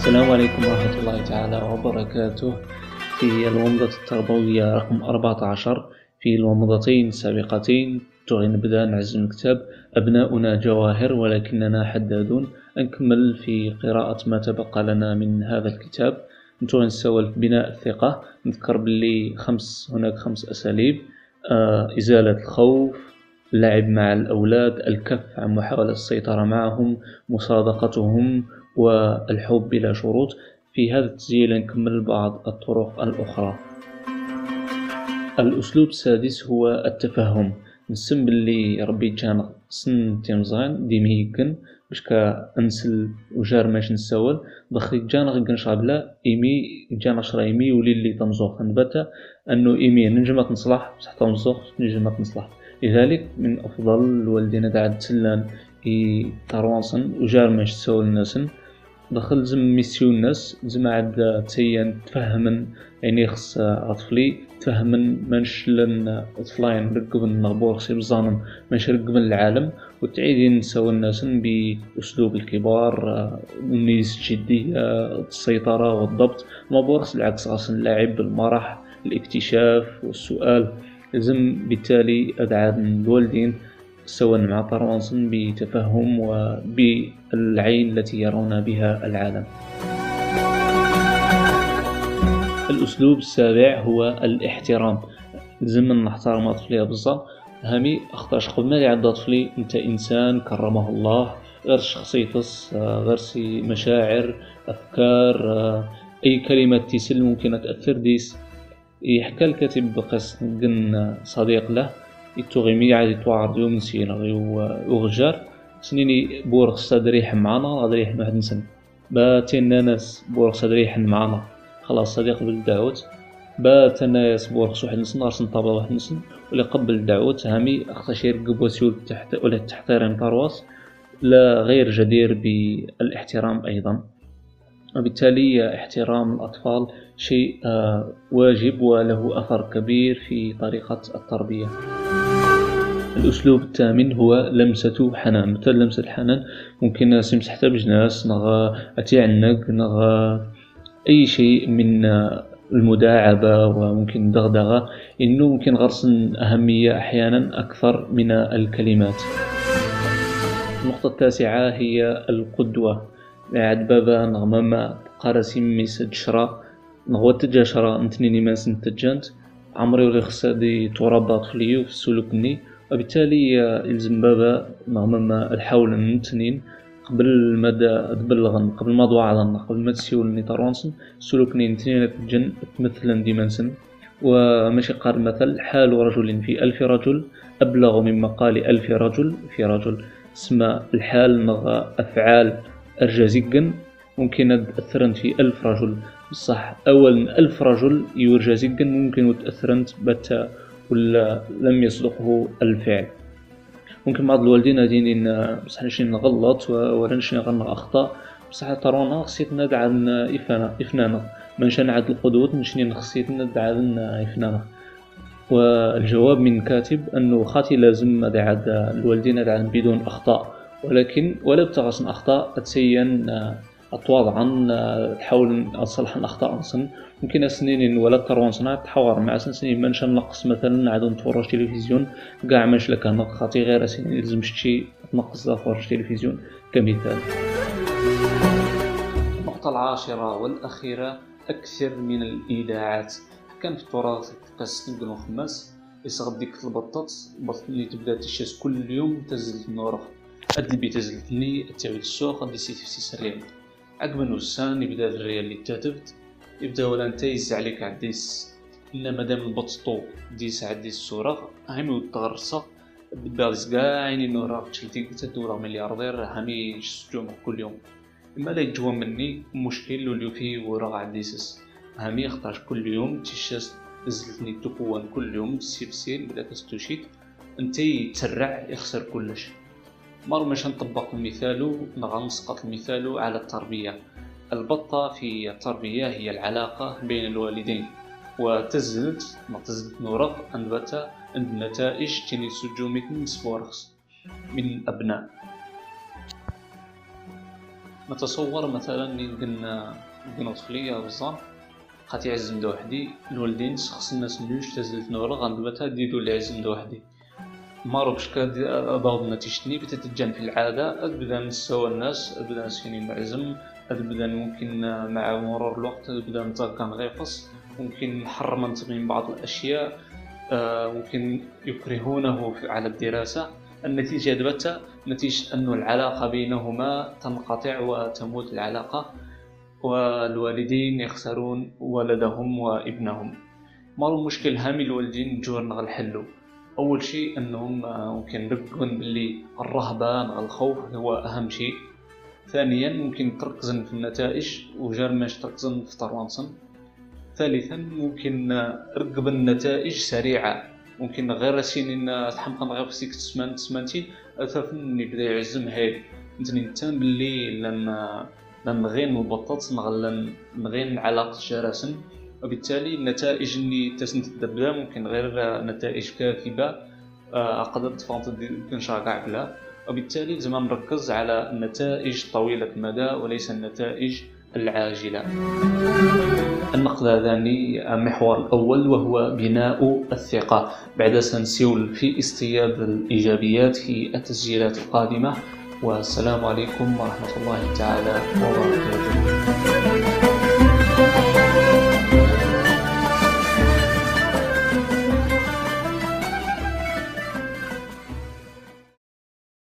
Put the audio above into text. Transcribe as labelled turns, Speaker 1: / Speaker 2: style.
Speaker 1: السلام عليكم ورحمة الله تعالى وبركاته. في الومضة التربوية رقم 14 في الومضتين السابقتين توغي نبدا نعزم الكتاب أبناؤنا جواهر ولكننا حدادون. نكمل في قراءة ما تبقى لنا من هذا الكتاب. نتوغي نسول بناء الثقة نذكر باللي خمس هناك خمس أساليب آه إزالة الخوف اللعب مع الأولاد الكف عن محاولة السيطرة معهم مصادقتهم والحب بلا شروط. في هذا التسجيل نكمل بعض الطرق الأخرى. الأسلوب السادس هو التفهم. نسم باللي ربي جان سن تيمزان دي ميكن باش كا أنسل وجار ماش نسول دخل جان غيكن شابلا إيمي جان شرا إيمي يولي اللي تمزوخ. نبتا انه إيمي نجمة نصلح بصح تمزوخ نجمة نصلح. لذلك من أفضل الوالدين تاع تسلان إي تروانسن وجار ماش تسول الناسن دخل زم ميسيو الناس زم عاد تيان تفهمن يعني خص طفلي تفهمن منش لن طفلاين ركبن نغبور خصي بزانن منش ركبن العالم وتعيدين نساو الناس بأسلوب الكبار النيس الجدية السيطرة والضبط ما بورس بالعكس خاص نلعب بالمرح الاكتشاف والسؤال. لازم بالتالي أدعى الوالدين سواء مع طروانسن بتفهم وبالعين التي يرون بها العالم. الأسلوب السابع هو الاحترام. لازم نحترم طفلي بزاف هامي اختارش قبل ما يعد طفلي أنت إنسان كرمه الله. غير شخصيتس غير مشاعر أفكار أي كلمة تسل ممكن تأثر ديس. يحكى الكاتب بقص جن صديق له. يتوغيمي عاد يتوعرض يوم نسينا وغجار سنيني بورغ صدريح معانا غادي يحن واحد نسن. باتين ناس بورغ صدريح معانا خلاص صديق بالدعوت بات ناس بورغ واحد نسن غارس نطابا واحد نسن. ولا قبل الدعوت هامي أخطاشير قبوسيول تحت ولا تحترم طرواس. لا غير جدير بالاحترام أيضا. وبالتالي احترام الأطفال شيء آه، واجب وله أثر كبير في طريقة التربية. الأسلوب الثامن هو لمسة حنان. مثل لمسة الحنان ممكن يمسح حتى بجناس نغا أتي عنق نغا أي شيء من المداعبة وممكن الدغدغة إنه ممكن غرس أهمية أحيانا أكثر من الكلمات. النقطة التاسعة هي القدوة. عاد بابا نغماما قارسي ميس جشرا نغوى تجا شرا نتنيني ماس نتجانت عمري ولي خصادي تربى طفلي في السلوكني وبالتالي يلزم بابا نغماما الحول نتنين قبل ما تبلغن قبل ما ضوعضن قبل ما تسيولني ترونسن سلوكني نتنين تجن تمثلا ديمانسن وماشي قال مثل حال رجل في ألف رجل أبلغ من مقال ألف رجل في رجل. اسم الحال نغ أفعال أرجازيقن ممكن تأثرن في ألف رجل. بصح أول ألف رجل يرجازيقن ممكن تأثرنت بتا ولا لم يصدقه الفعل. ممكن بعض الوالدين دينين بصح نشي نغلط ولا نشي نغنى أخطاء بصح ترونا خصيت ندعى إفنانا إفنانا. منشان نعد القدوة نشني نخصيت ندعى إفنانا. والجواب من الكاتب أنه خاطي لازم أدعى الوالدين أدعى بدون أخطاء. ولكن ولا بتغصن أخطاء أتسين أتواضعا تحاول أصلح الأخطاء نصن ممكن سنين ولا تروان صنع تحاور مع سنين. منشا نقص مثلا عاد نتفرج تلفزيون. كاع ماش لك خاطي غير سنين. يلزم شي تنقص تفرج تلفزيون. كمثال. النقطة العاشرة والأخيرة أكثر من الإيداعات. كان في التراث تقاس تنقل خماس يصغب ديك البطاط بطني تبدأ تشاس كل يوم تزلت النور اد البي تزلتني تاوي السوق غادي سي في ريال عقب نوسان يبدأ الريال اللي تاتفت يبدأ ولا أنت يز عليك عديس. إلا مادام البططو ديس عديس الصورة هامي وتغرصة بالبارز كاع عيني نورا تشلتي تدورا ملياردير هامي سجوم كل يوم. إما لا يجوا مني مشكل وليو فيه ورا عديسس. هامي يختار كل يوم تشاس نزلتني تقوان كل يوم سير سير بدا كستوشيت أنت يتسرع يخسر كلش. مر مش نطبق المثال نغا نسقط المثال على التربية. البطة في التربية هي العلاقة بين الوالدين. وتزلت ما تزلت نورق أنبت عند نتائج تني سجومت من سبورخس من أبناء. نتصور مثلا يمكن يمكن طفلية بالظبط بقات يعزم وحدي الوالدين شخص الناس مليوش تزلت نورا غندبتها ديدو اللي عزم وحدي. مارو باش ضرب نتيجتني بتتجن في العادة. أبدا نسوا الناس أبدا سيني معزم أبدا ممكن مع مرور الوقت أبدا نتاكا نغيقص ممكن نحرم من بعض الأشياء آه، ممكن يكرهونه على الدراسة. النتيجة دبتا نتيجة أن العلاقة بينهما تنقطع وتموت العلاقة والوالدين يخسرون ولدهم وابنهم. مارو مشكل هامي الوالدين جور نغل أول شيء أنهم ممكن نركزون باللي الرهبه الخوف هو أهم شيء. ثانيا ممكن تركزن في النتائج وجار ماش تركزن في طروانسن ثالثا ممكن رقب النتائج سريعة. ممكن غير سينين تحمق غير في سيك تسمان تسمانتين أثافن يبدا يعزم هاي نتني نتان باللي لأن لأن غين مبطط نغلن نغين علاقة جراسن. وبالتالي النتائج اللي تسنت تبدا ممكن غير نتائج كاذبة قد تفانت كنشاكع بلا. وبالتالي لازم نركز على النتائج طويلة المدى وليس النتائج العاجلة. النقد الثاني المحور الأول وهو بناء الثقة بعد سنسيول في اصطياد الإيجابيات في التسجيلات القادمة. والسلام عليكم ورحمة الله تعالى وبركاته.